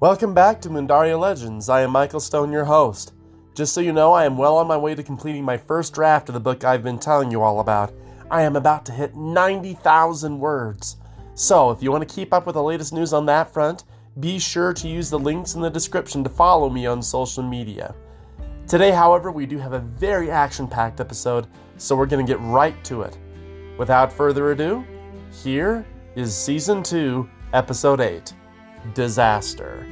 Welcome back to Mundaria Legends. I am Michael Stone, your host. Just so you know, I am well on my way to completing my first draft of the book I've been telling you all about. I am about to hit 90,000 words. So, if you want to keep up with the latest news on that front, be sure to use the links in the description to follow me on social media. Today, however, we do have a very action packed episode, so we're going to get right to it. Without further ado, here is Season 2, Episode 8 Disaster.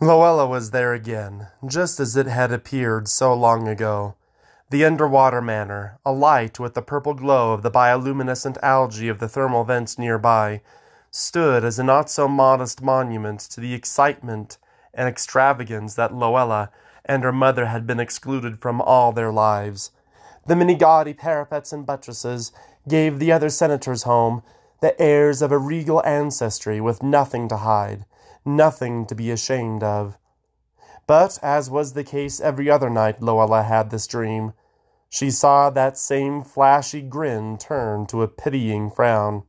Luella was there again, just as it had appeared so long ago. The underwater manor, alight with the purple glow of the bioluminescent algae of the thermal vents nearby, stood as a not so modest monument to the excitement and extravagance that Luella and her mother had been excluded from all their lives. The many gaudy parapets and buttresses gave the other senator's home the airs of a regal ancestry with nothing to hide nothing to be ashamed of. But, as was the case every other night Luella had this dream, she saw that same flashy grin turn to a pitying frown.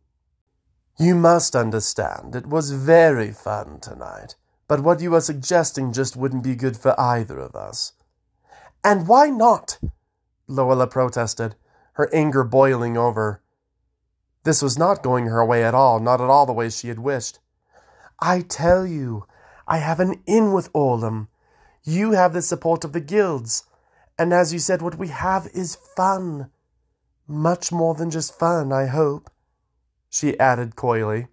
You must understand, it was very fun tonight, but what you are suggesting just wouldn't be good for either of us. And why not? Luella protested, her anger boiling over. This was not going her way at all, not at all the way she had wished. I tell you, I have an in with Orlum. You have the support of the guilds. And as you said, what we have is fun. Much more than just fun, I hope, she added coyly.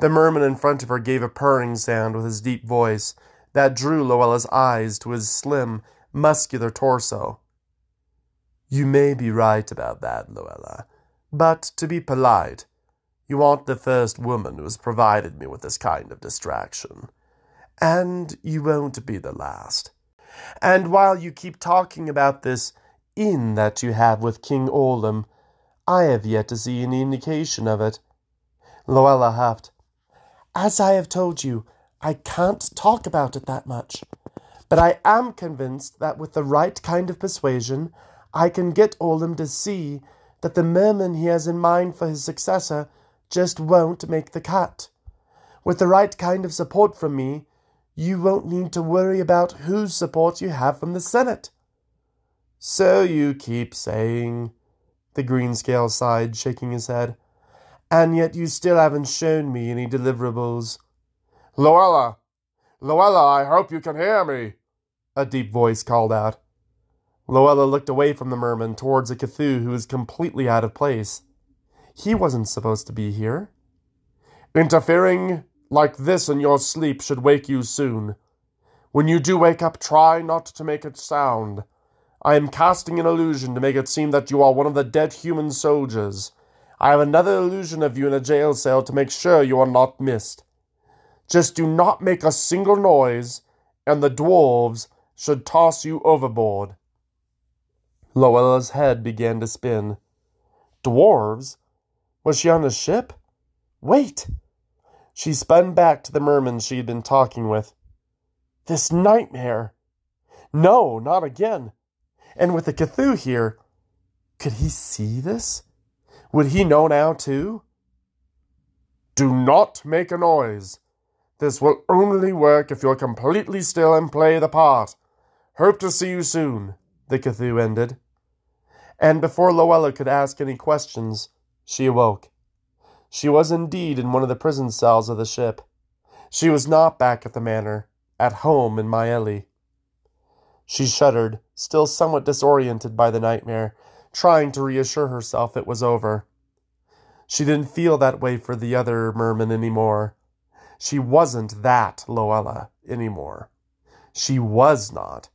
The merman in front of her gave a purring sound with his deep voice that drew Luella's eyes to his slim, muscular torso. You may be right about that, Luella, but to be polite, you aren't the first woman who has provided me with this kind of distraction. And you won't be the last. And while you keep talking about this in that you have with King Orlum, I have yet to see any indication of it. Luella huffed. As I have told you, I can't talk about it that much. But I am convinced that with the right kind of persuasion, I can get Orlum to see that the merman he has in mind for his successor just won't make the cut. With the right kind of support from me, you won't need to worry about whose support you have from the Senate. So you keep saying, the Greenscale sighed, shaking his head, and yet you still haven't shown me any deliverables. Luella! Luella, I hope you can hear me! A deep voice called out. Luella looked away from the merman towards a Cthulhu who was completely out of place. He wasn't supposed to be here. Interfering like this in your sleep should wake you soon. When you do wake up, try not to make it sound. I am casting an illusion to make it seem that you are one of the dead human soldiers. I have another illusion of you in a jail cell to make sure you are not missed. Just do not make a single noise, and the dwarves should toss you overboard. Luella's head began to spin. Dwarves? Was she on a ship? Wait! She spun back to the merman she had been talking with. This nightmare! No, not again. And with the Cthulhu here, could he see this? Would he know now, too? Do not make a noise. This will only work if you're completely still and play the part. Hope to see you soon, the Cthulhu ended. And before Luella could ask any questions, she awoke. She was indeed in one of the prison cells of the ship. She was not back at the manor, at home in Myeli. She shuddered, still somewhat disoriented by the nightmare, trying to reassure herself it was over. She didn't feel that way for the other merman anymore. She wasn't that Luella anymore. She was not,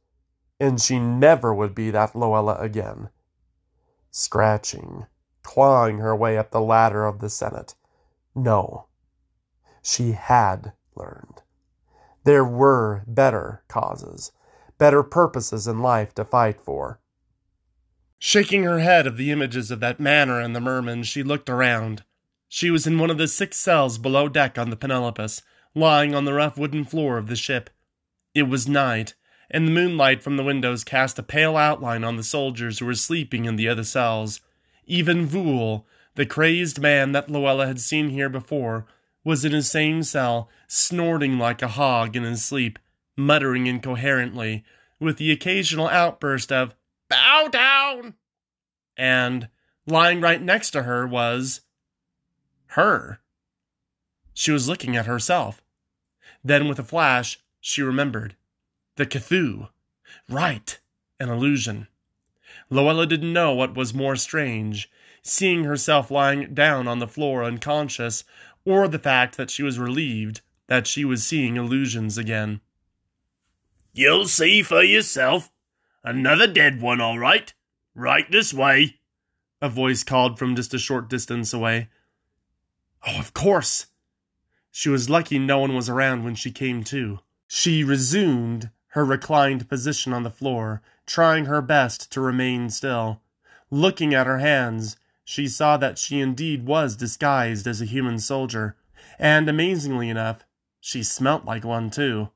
and she never would be that Luella again. Scratching, clawing her way up the ladder of the Senate. No, she had learned. There were better causes, better purposes in life to fight for. Shaking her head of the images of that manor and the merman, she looked around. She was in one of the six cells below deck on the Penelopus, lying on the rough wooden floor of the ship. It was night, and the moonlight from the windows cast a pale outline on the soldiers who were sleeping in the other cells. Even Vool, The crazed man that Luella had seen here before was in his same cell, snorting like a hog in his sleep, muttering incoherently, with the occasional outburst of, Bow down! And lying right next to her was her. She was looking at herself. Then, with a flash, she remembered. The Cthulhu. Right. An illusion. Luella didn't know what was more strange, seeing herself lying down on the floor unconscious, or the fact that she was relieved that she was seeing illusions again. You'll see for yourself. Another dead one, all right. Right this way. A voice called from just a short distance away. Oh, of course. She was lucky no one was around when she came to. She resumed her reclined position on the floor, trying her best to remain still. Looking at her hands, she saw that she indeed was disguised as a human soldier, and amazingly enough, she smelt like one too.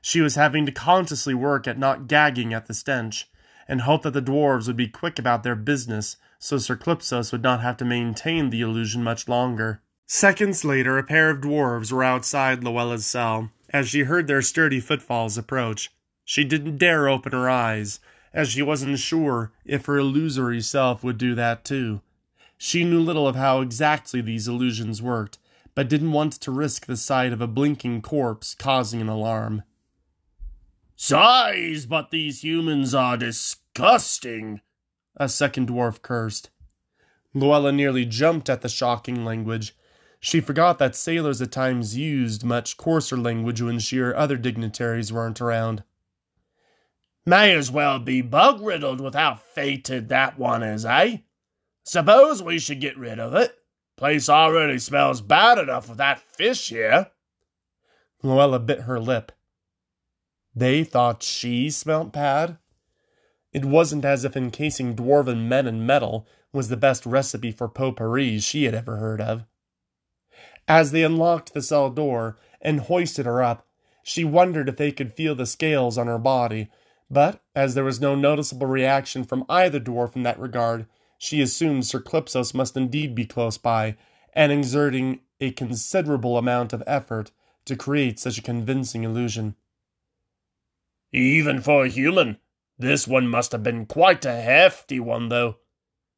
She was having to consciously work at not gagging at the stench, and hope that the dwarves would be quick about their business so Sir Clipsos would not have to maintain the illusion much longer. Seconds later, a pair of dwarves were outside Luella's cell. As she heard their sturdy footfalls approach, she didn't dare open her eyes, as she wasn't sure if her illusory self would do that too. She knew little of how exactly these illusions worked, but didn't want to risk the sight of a blinking corpse causing an alarm. Sighs, but these humans are disgusting, a second dwarf cursed. Luella nearly jumped at the shocking language. She forgot that sailors at times used much coarser language when she or other dignitaries weren't around. May as well be bug riddled with how fated that one is, eh? Suppose we should get rid of it. Place already smells bad enough with that fish here. Luella bit her lip. They thought she smelt bad? It wasn't as if encasing dwarven men in metal was the best recipe for potpourri she had ever heard of. As they unlocked the cell door and hoisted her up, she wondered if they could feel the scales on her body, but as there was no noticeable reaction from either dwarf in that regard, she assumed Sir Clipsos must indeed be close by, and exerting a considerable amount of effort to create such a convincing illusion. Even for a human, this one must have been quite a hefty one, though.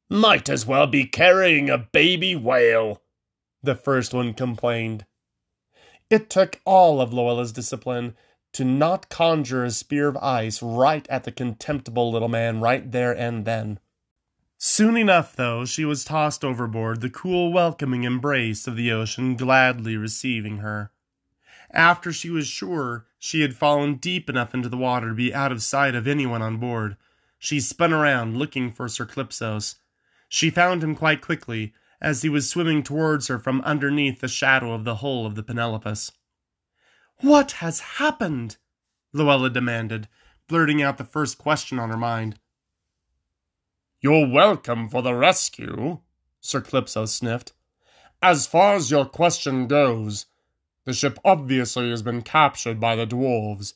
Might as well be carrying a baby whale, the first one complained. It took all of Luella's discipline to not conjure a spear of ice right at the contemptible little man right there and then. Soon enough, though, she was tossed overboard, the cool, welcoming embrace of the ocean gladly receiving her. After she was sure she had fallen deep enough into the water to be out of sight of anyone on board, she spun around looking for Sir Clipsos. She found him quite quickly, as he was swimming towards her from underneath the shadow of the hull of the Penelopus. What has happened? Luella demanded, blurting out the first question on her mind. You're welcome for the rescue, Sir Clipsos sniffed. As far as your question goes, the ship obviously has been captured by the dwarves.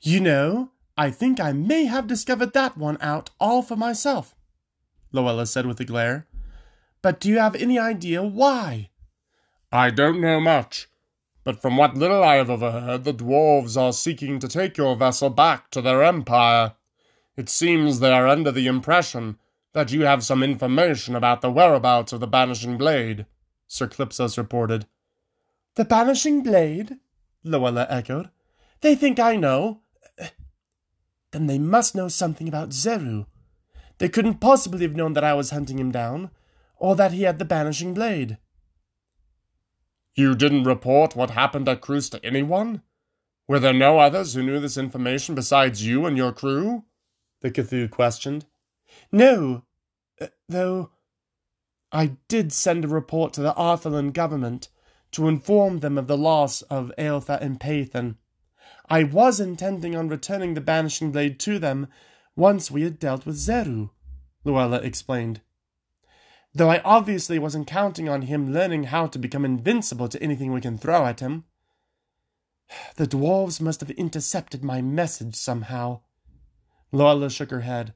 You know, I think I may have discovered that one out all for myself, Luella said with a glare. But do you have any idea why? I don't know much, but from what little I have overheard, the dwarves are seeking to take your vessel back to their empire. It seems they are under the impression that you have some information about the whereabouts of the Banishing Blade, Sir Clipsos reported. The Banishing Blade? Luella echoed. They think I know. Then they must know something about Zeru. They couldn't possibly have known that I was hunting him down, or that he had the Banishing Blade. You didn't report what happened at Cruz to anyone? Were there no others who knew this information besides you and your crew? The Cthulhu questioned. No, uh, though I did send a report to the Arthurland government to inform them of the loss of Aeltha and Pathan. I was intending on returning the banishing blade to them once we had dealt with Zeru, Luella explained. Though I obviously wasn't counting on him learning how to become invincible to anything we can throw at him. The dwarves must have intercepted my message somehow. Luella shook her head.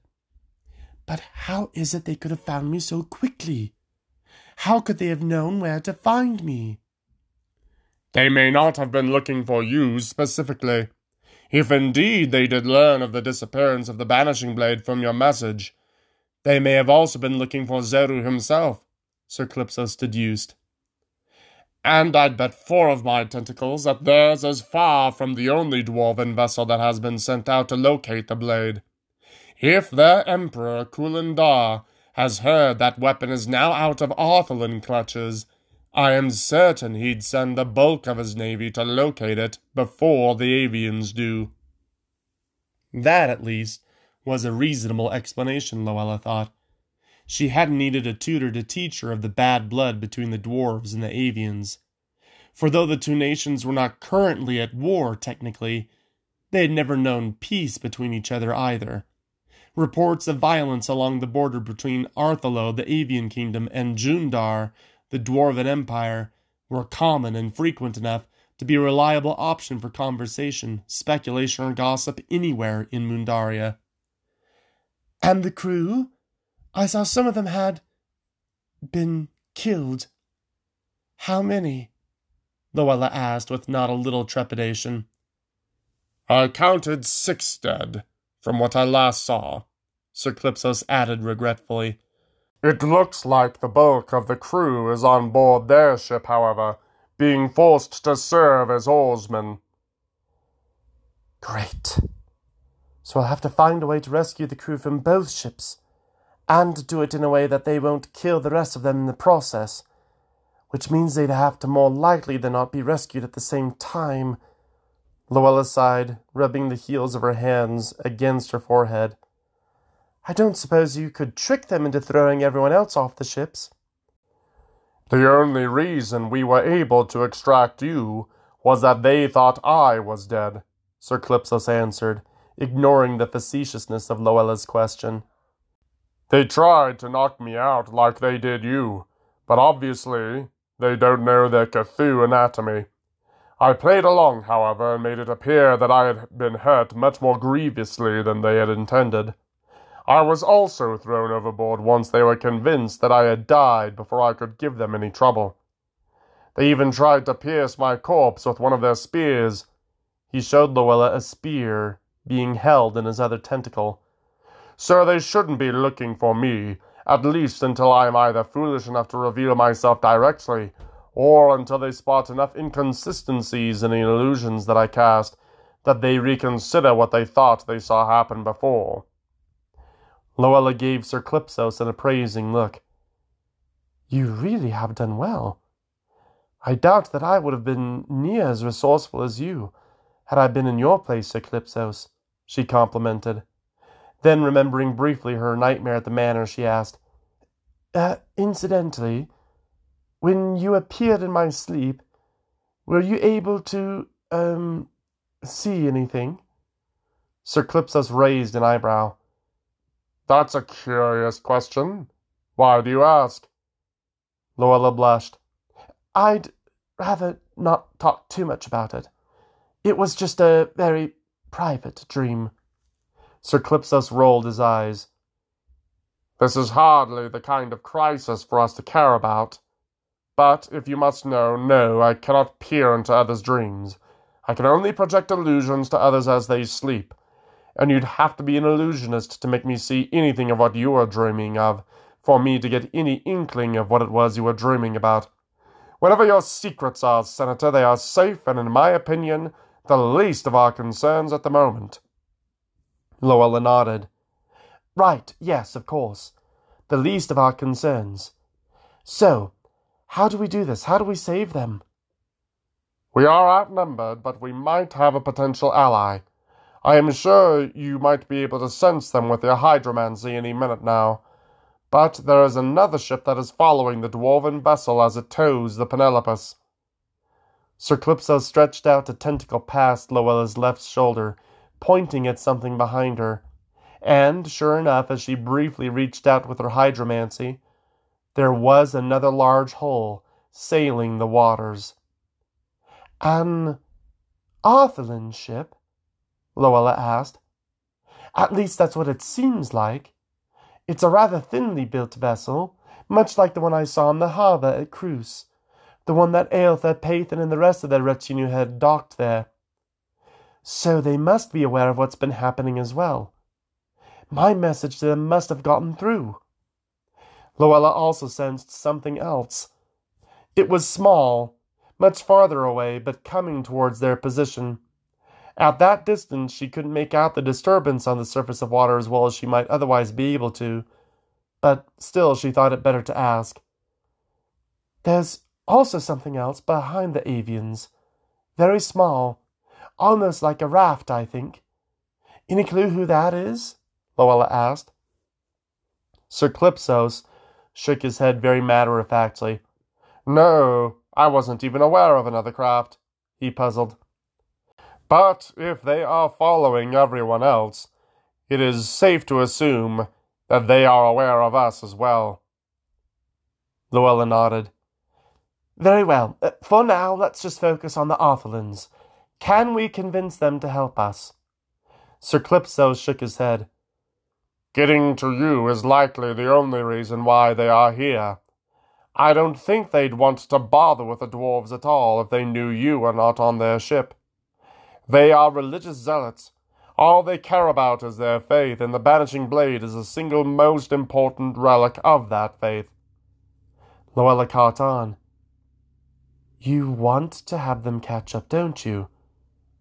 But how is it they could have found me so quickly? How could they have known where to find me? They may not have been looking for you specifically. If indeed they did learn of the disappearance of the Banishing Blade from your message, they may have also been looking for Zeru himself, Sir Calypsos deduced. And I'd bet four of my tentacles that theirs is far from the only dwarven vessel that has been sent out to locate the blade. If their emperor, Kulindar, has heard that weapon is now out of Arthelin clutches, I am certain he'd send the bulk of his navy to locate it before the avians do. That, at least, was a reasonable explanation, Luella thought. She hadn't needed a tutor to teach her of the bad blood between the dwarves and the avians. For though the two nations were not currently at war, technically, they had never known peace between each other either. Reports of violence along the border between Arthelo, the avian kingdom, and Jundar, the dwarven empire, were common and frequent enough to be a reliable option for conversation, speculation, or gossip anywhere in Mundaria. And the crew? I saw some of them had been killed. How many? Luella asked with not a little trepidation. I counted six dead, from what I last saw, Sir Calypsos added regretfully. It looks like the bulk of the crew is on board their ship, however, being forced to serve as oarsmen. Great. So I'll have to find a way to rescue the crew from both ships and do it in a way that they won't kill the rest of them in the process, which means they'd have to more likely than not be rescued at the same time. Luella sighed, rubbing the heels of her hands against her forehead. I don't suppose you could trick them into throwing everyone else off the ships. The only reason we were able to extract you was that they thought I was dead, Sir Calypsos answered, ignoring the facetiousness of Luella's question. They tried to knock me out like they did you, but obviously they don't know their Cthulhu anatomy. I played along, however, and made it appear that I had been hurt much more grievously than they had intended. I was also thrown overboard once they were convinced that I had died before I could give them any trouble. They even tried to pierce my corpse with one of their spears. He showed Luella a spear being held in his other tentacle. So they shouldn't be looking for me, at least until I am either foolish enough to reveal myself directly, or until they spot enough inconsistencies in the illusions that I cast that they reconsider what they thought they saw happen before. Luella gave Sir Calypsos an appraising look. You really have done well. I doubt that I would have been near as resourceful as you had I been in your place, Sir Calypsos, she complimented. Then, remembering briefly her nightmare at the manor, she asked, uh, Incidentally, when you appeared in my sleep, were you able to, um, see anything? Sir Calypsos raised an eyebrow. That's a curious question. Why do you ask? Luella blushed. I'd rather not talk too much about it. It was just a very private dream. Sir Calypsos rolled his eyes. This is hardly the kind of crisis for us to care about. But if you must know, no, I cannot peer into others' dreams. I can only project illusions to others as they sleep, and you'd have to be an illusionist to make me see anything of what you are dreaming of, for me to get any inkling of what it was you were dreaming about. Whatever your secrets are, Senator, they are safe and, in my opinion, the least of our concerns at the moment. Luella nodded. Right, yes, of course. The least of our concerns. So, how do we do this? How do we save them? We are outnumbered, but we might have a potential ally. I am sure you might be able to sense them with your hydromancy any minute now. But there is another ship that is following the dwarven vessel as it tows the Penelopus. Sir Calypso stretched out a tentacle past Luella's left shoulder pointing at something behind her. And, sure enough, as she briefly reached out with her hydromancy, there was another large hole sailing the waters. An Arthelin ship? Luella asked. At least that's what it seems like. It's a rather thinly built vessel, much like the one I saw in the harbour at Cruse, the one that Eothar, Pathan, and the rest of their retinue had docked there. So they must be aware of what's been happening as well. My message to them must have gotten through. Luella also sensed something else. It was small, much farther away, but coming towards their position. At that distance, she couldn't make out the disturbance on the surface of water as well as she might otherwise be able to, but still she thought it better to ask. There's also something else behind the avians. Very small, almost like a raft, I think. Any clue who that is? Luella asked. Sir Clipsos shook his head very matter of factly. No, I wasn't even aware of another craft, he puzzled. But if they are following everyone else, it is safe to assume that they are aware of us as well. Luella nodded. Very well. Uh, for now, let's just focus on the Arthelans. Can we convince them to help us? Sir Clipsos shook his head. Getting to you is likely the only reason why they are here. I don't think they'd want to bother with the dwarves at all if they knew you were not on their ship. They are religious zealots. All they care about is their faith, and the banishing blade is the single most important relic of that faith. Luella caught. You want to have them catch up, don't you?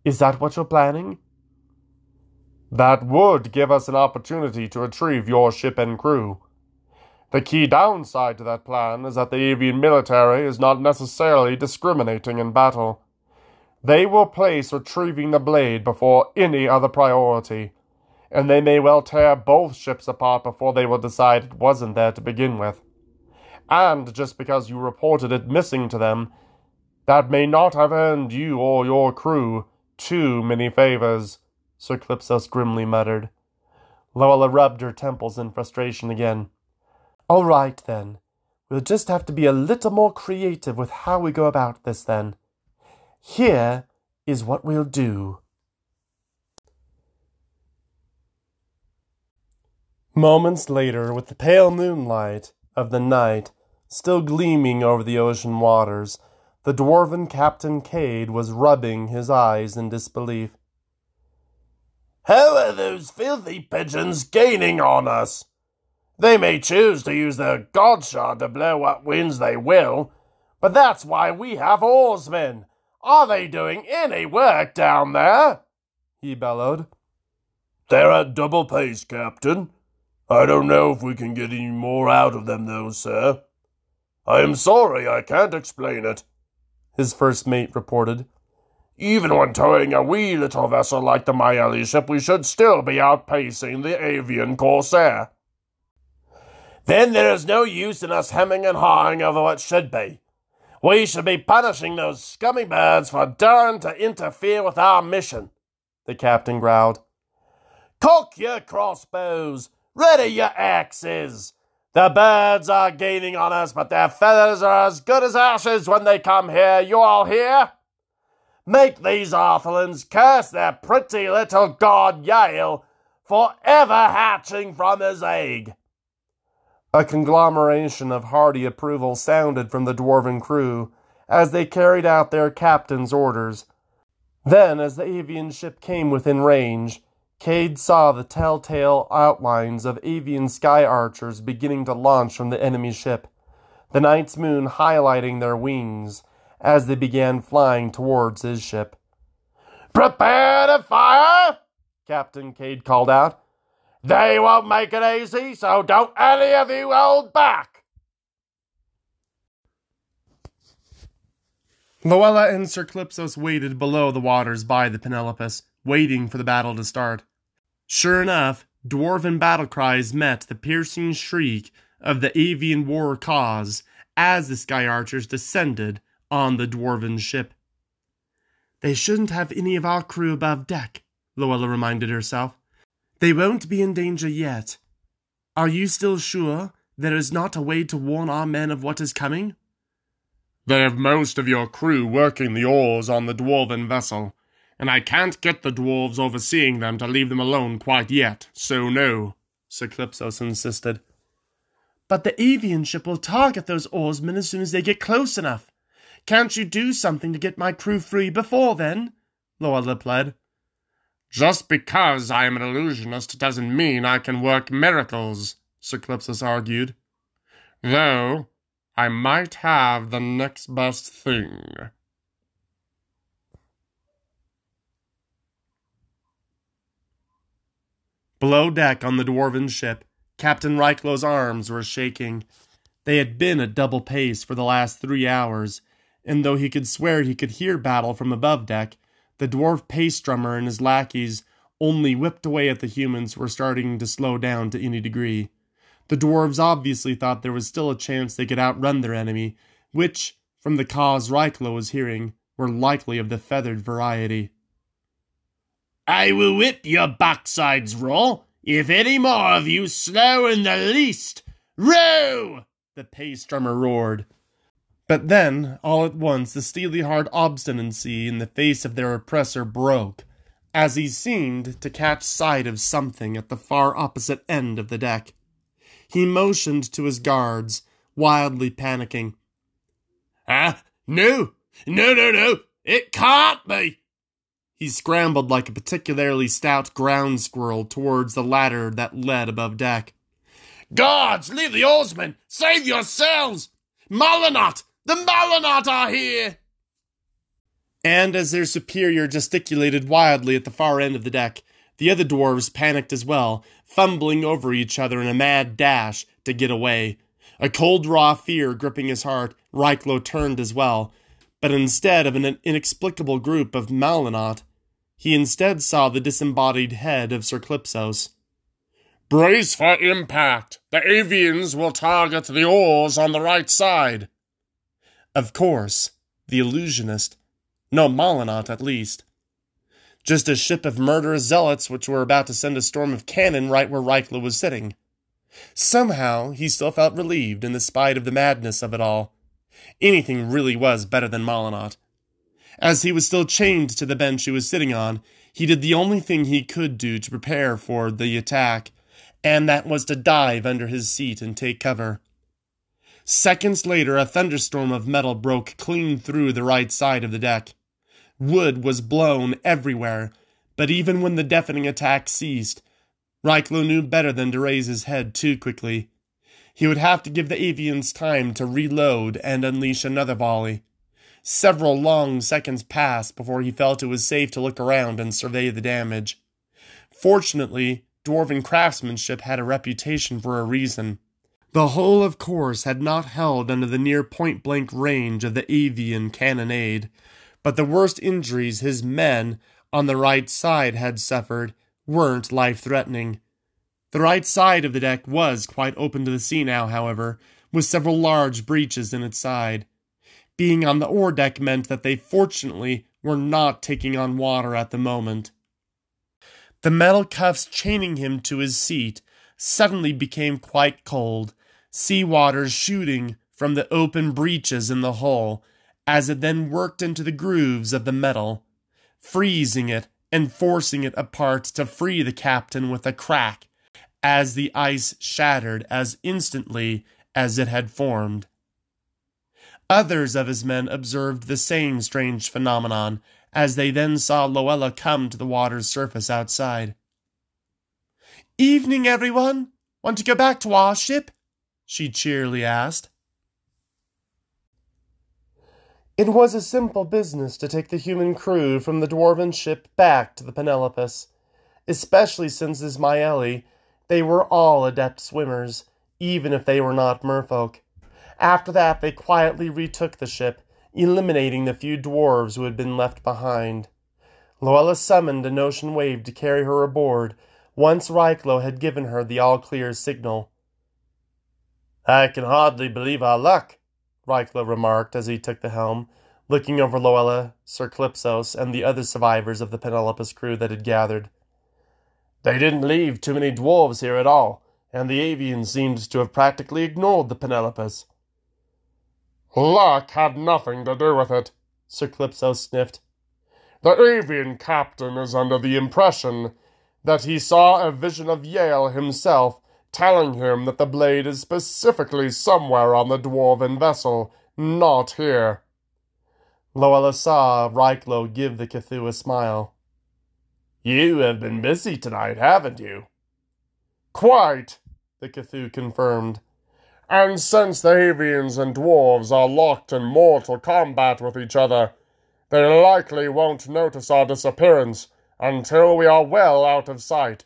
Is that what you're planning? That would give us an opportunity to retrieve your ship and crew. The key downside to that plan is that the avian military is not necessarily discriminating in battle. They will place retrieving the blade before any other priority, and they may well tear both ships apart before they will decide it wasn't there to begin with. And just because you reported it missing to them, that may not have earned you or your crew too many favors, Sir Clipsos grimly muttered. Luella rubbed her temples in frustration again. All right, then. We'll just have to be a little more creative with how we go about this, then. Here is what we'll do. Moments later, with the pale moonlight of the night still gleaming over the ocean waters, the dwarven Captain Cade was rubbing his eyes in disbelief. How are those filthy pigeons gaining on us? They may choose to use their godshot to blow what winds they will, but that's why we have oarsmen. Are they doing any work down there? He bellowed. They're at double pace, Captain. I don't know if we can get any more out of them, though, sir. I am sorry I can't explain it, his first mate reported. Even when towing a wee little vessel like the Maeli ship, we should still be outpacing the avian corsair. Then there is no use in us hemming and hawing over what should be. We should be punishing those scummy birds for daring to interfere with our mission, the captain growled. Cock your crossbows, ready your axes. The birds are gaining on us, but their feathers are as good as ashes when they come here. You all hear? Make these Arthelans curse their pretty little god Yale for ever hatching from his egg. A conglomeration of hearty approval sounded from the dwarven crew as they carried out their captain's orders. Then, as the avian ship came within range, Cade saw the telltale outlines of avian sky archers beginning to launch from the enemy ship, the night's moon highlighting their wings as they began flying towards his ship. Prepare to fire! Captain Cade called out. They won't make it easy, so don't any of you hold back. Luella and Sir Clipsos waited below the waters by the Penelopus, waiting for the battle to start. Sure enough, dwarven battle cries met the piercing shriek of the avian war caws as the sky archers descended on the dwarven ship. They shouldn't have any of our crew above deck, Luella reminded herself. They won't be in danger yet. Are you still sure there is not a way to warn our men of what is coming? They have most of your crew working the oars on the dwarven vessel, and I can't get the dwarves overseeing them to leave them alone quite yet, so no, Sir insisted. But the avian ship will target those oarsmen as soon as they get close enough. Can't you do something to get my crew free before then? Luella pled. Just because I am an illusionist doesn't mean I can work miracles, Sir argued. Though, I might have the next best thing. Below deck on the dwarven ship, Captain Reiklow's arms were shaking. They had been at double pace for the last three hours, and though he could swear he could hear battle from above deck, the dwarf pace drummer and his lackeys only whipped away at the humans who were starting to slow down to any degree. The dwarves obviously thought there was still a chance they could outrun their enemy, which, from the caws Reiklow was hearing, were likely of the feathered variety. I will whip your backsides raw if any more of you slow in the least. Row! The pace drummer roared. But then, all at once, the steely hard obstinacy in the face of their oppressor broke, as he seemed to catch sight of something at the far opposite end of the deck. He motioned to his guards, wildly panicking. Ah, no, no, no, no, it can't be. He scrambled like a particularly stout ground squirrel towards the ladder that led above deck. Guards, leave the oarsmen! Save yourselves! Malinot! The Malinot are here! And as their superior gesticulated wildly at the far end of the deck, the other dwarves panicked as well, fumbling over each other in a mad dash to get away. A cold, raw fear gripping his heart, Reiklow turned as well, but instead of an inexplicable group of Malinot, he instead saw the disembodied head of Sir Clipsos. Brace for impact! The avians will target the oars on the right side. Of course, the illusionist, no Malinot at least. Just a ship of murderous zealots which were about to send a storm of cannon right where Reiklow was sitting. Somehow, he still felt relieved in the spite of the madness of it all. Anything really was better than Malinot. As he was still chained to the bench he was sitting on, he did the only thing he could do to prepare for the attack, and that was to dive under his seat and take cover. Seconds later, a thunderstorm of metal broke clean through the right side of the deck. Wood was blown everywhere, but even when the deafening attack ceased, Reiklow knew better than to raise his head too quickly. He would have to give the avians time to reload and unleash another volley. Several long seconds passed before he felt it was safe to look around and survey the damage. Fortunately, dwarven craftsmanship had a reputation for a reason. The hull, of course, had not held under the near point blank range of the avian cannonade, but the worst injuries his men on the right side had suffered weren't life threatening. The right side of the deck was quite open to the sea now, however, with several large breaches in its side. Being on the oar deck meant that they fortunately were not taking on water at the moment. The metal cuffs chaining him to his seat suddenly became quite cold, sea water shooting from the open breaches in the hull as it then worked into the grooves of the metal, freezing it and forcing it apart to free the captain with a crack as the ice shattered as instantly as it had formed. Others of his men observed the same strange phenomenon as they then saw Luella come to the water's surface outside. Evening, everyone! Want to go back to our ship? she cheerily asked. It was a simple business to take the human crew from the dwarven ship back to the Penelopus, especially since Ismaeli, they were all adept swimmers, even if they were not merfolk. After that, they quietly retook the ship, eliminating the few dwarves who had been left behind. Luella summoned a notion wave to carry her aboard, once Reiklow had given her the all clear signal. I can hardly believe our luck, Reiklow remarked as he took the helm, looking over Luella, Sir Clipsos, and the other survivors of the Penelope's crew that had gathered. They didn't leave too many dwarves here at all, and the avians seemed to have practically ignored the Penelopus. Luck had nothing to do with it, Sir Clipsos sniffed. The avian captain is under the impression that he saw a vision of Yale himself telling him that the blade is specifically somewhere on the dwarven vessel, not here. Luella saw Reiklo give the Cthulhu a smile. You have been busy tonight, haven't you? Quite, the Cthulhu confirmed. And since the avians and dwarves are locked in mortal combat with each other, they likely won't notice our disappearance until we are well out of sight,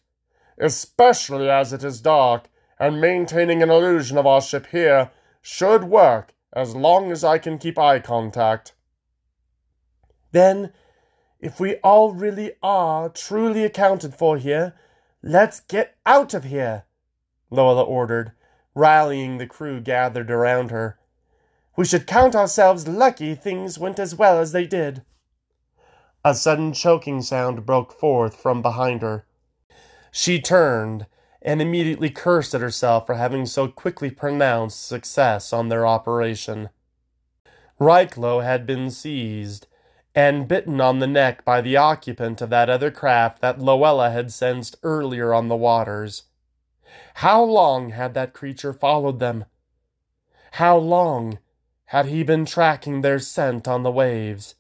especially as it is dark, and maintaining an illusion of our ship here should work as long as I can keep eye contact. Then, if we all really are truly accounted for here, let's get out of here, Luella ordered, rallying the crew gathered around her. We should count ourselves lucky things went as well as they did. A sudden choking sound broke forth from behind her. She turned and immediately cursed at herself for having so quickly pronounced success on their operation. Reiklo had been seized and bitten on the neck by the occupant of that other craft that Luella had sensed earlier on the waters. How long had that creature followed them? How long had he been tracking their scent on the waves?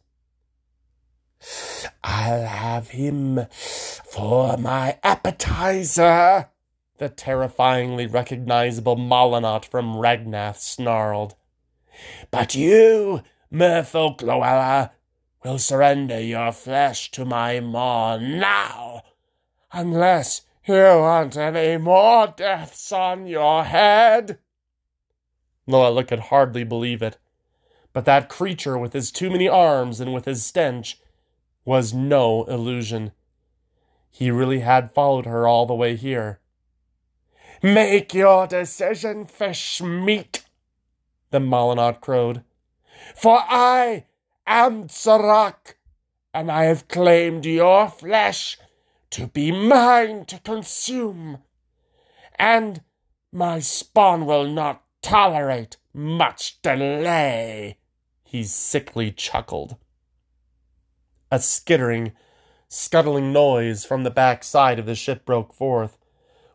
I'll have him for my appetizer, the terrifyingly recognizable Molinot from Ragnath snarled. But you, Merfolk Luella, will surrender your flesh to my maw now, unless you want any more deaths on your head. Luella could hardly believe it, but that creature with his too many arms and with his stench was no illusion. He really had followed her all the way here. Make your decision, fish meat, the Molinot crowed. For I am Serac, and I have claimed your flesh to be mine to consume. And my spawn will not tolerate much delay. He sickly chuckled. A skittering, scuttling noise from the back side of the ship broke forth,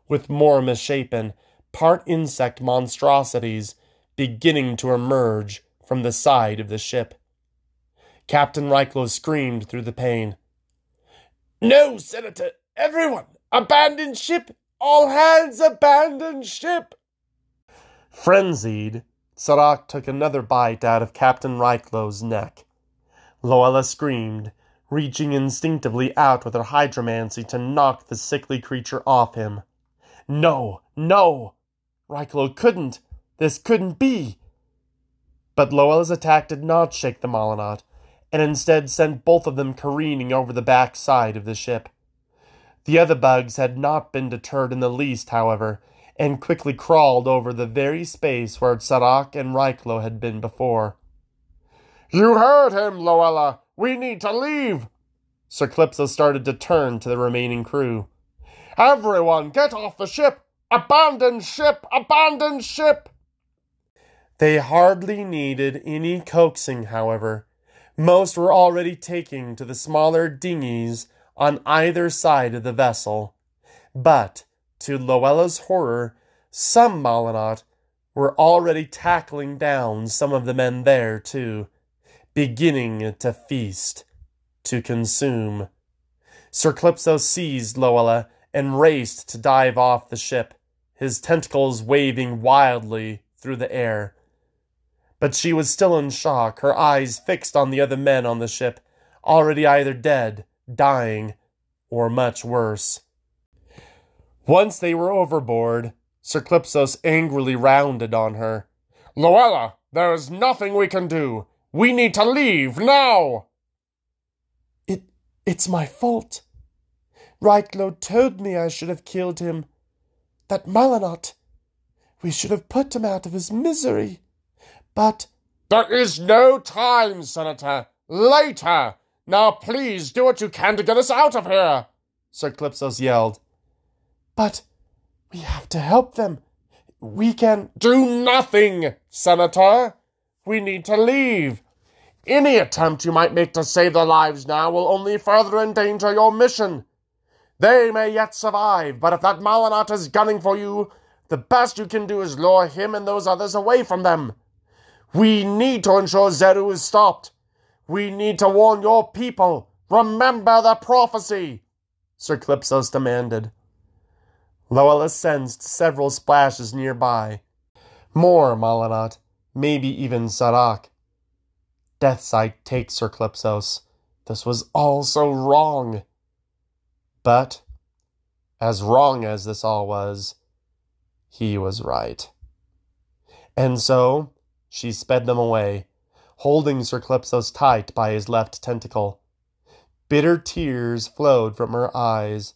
with more misshapen, part insect monstrosities beginning to emerge from the side of the ship. Captain Reiklo screamed through the pain. No, Senator! Everyone! Abandon ship! All hands abandon ship! Frenzied, Serac took another bite out of Captain Reiklo's neck. Luella screamed, reaching instinctively out with her hydromancy to knock the sickly creature off him. No, no! Reiklo couldn't! This couldn't be! But Luella's attack did not shake the Molinot, and instead sent both of them careening over the back side of the ship. The other bugs had not been deterred in the least, however, and quickly crawled over the very space where Serac and Reiklo had been before. You heard him, Luella! We need to leave! Sir Calypso started to turn to the remaining crew. Everyone, get off the ship! Abandon ship! Abandon ship! They hardly needed any coaxing, however. Most were already taking to the smaller dinghies on either side of the vessel. But, to Luella's horror, some Molinot were already tackling down some of the men there, too, beginning to feast, to consume. Sir Calypso seized Luella and raced to dive off the ship, his tentacles waving wildly through the air. But she was still in shock, her eyes fixed on the other men on the ship, already either dead, dying, or much worse. Once they were overboard, Sir Calypsos angrily rounded on her. Luella, there is nothing we can do. We need to leave now. It it's my fault. Reiklo told me I should have killed him. That Molinot. We should have put him out of his misery. But there is no time, Senator. Later. Now please do what you can to get us out of here, Sir Calypsos yelled. But we have to help them. We can do nothing, Senator. We need to leave. Any attempt you might make to save their lives now will only further endanger your mission. They may yet survive, but if that Molinot is gunning for you, the best you can do is lure him and those others away from them. We need to ensure Zeru is stopped. We need to warn your people. Remember the prophecy, Sir Clipsos demanded. Luella sensed several splashes nearby. More Malinot, maybe even Sarak. Deathsight take Sir Clipsos. This was all so wrong. But, as wrong as this all was, he was right. And so, she sped them away, holding Sir Clipsos tight by his left tentacle. Bitter tears flowed from her eyes,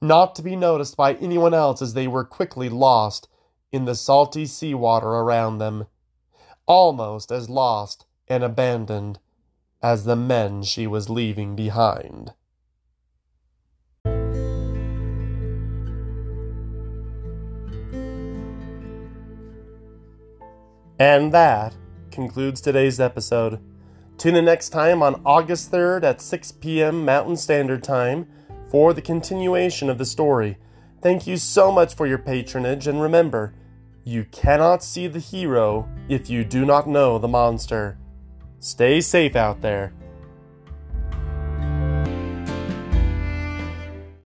not to be noticed by anyone else as they were quickly lost in the salty sea water around them, almost as lost and abandoned as the men she was leaving behind. And that concludes today's episode. Tune in next time on August 3rd at 6 p.m. Mountain Standard Time for the continuation of the story. Thank you so much for your patronage, and remember, you cannot see the hero if you do not know the monster. Stay safe out there.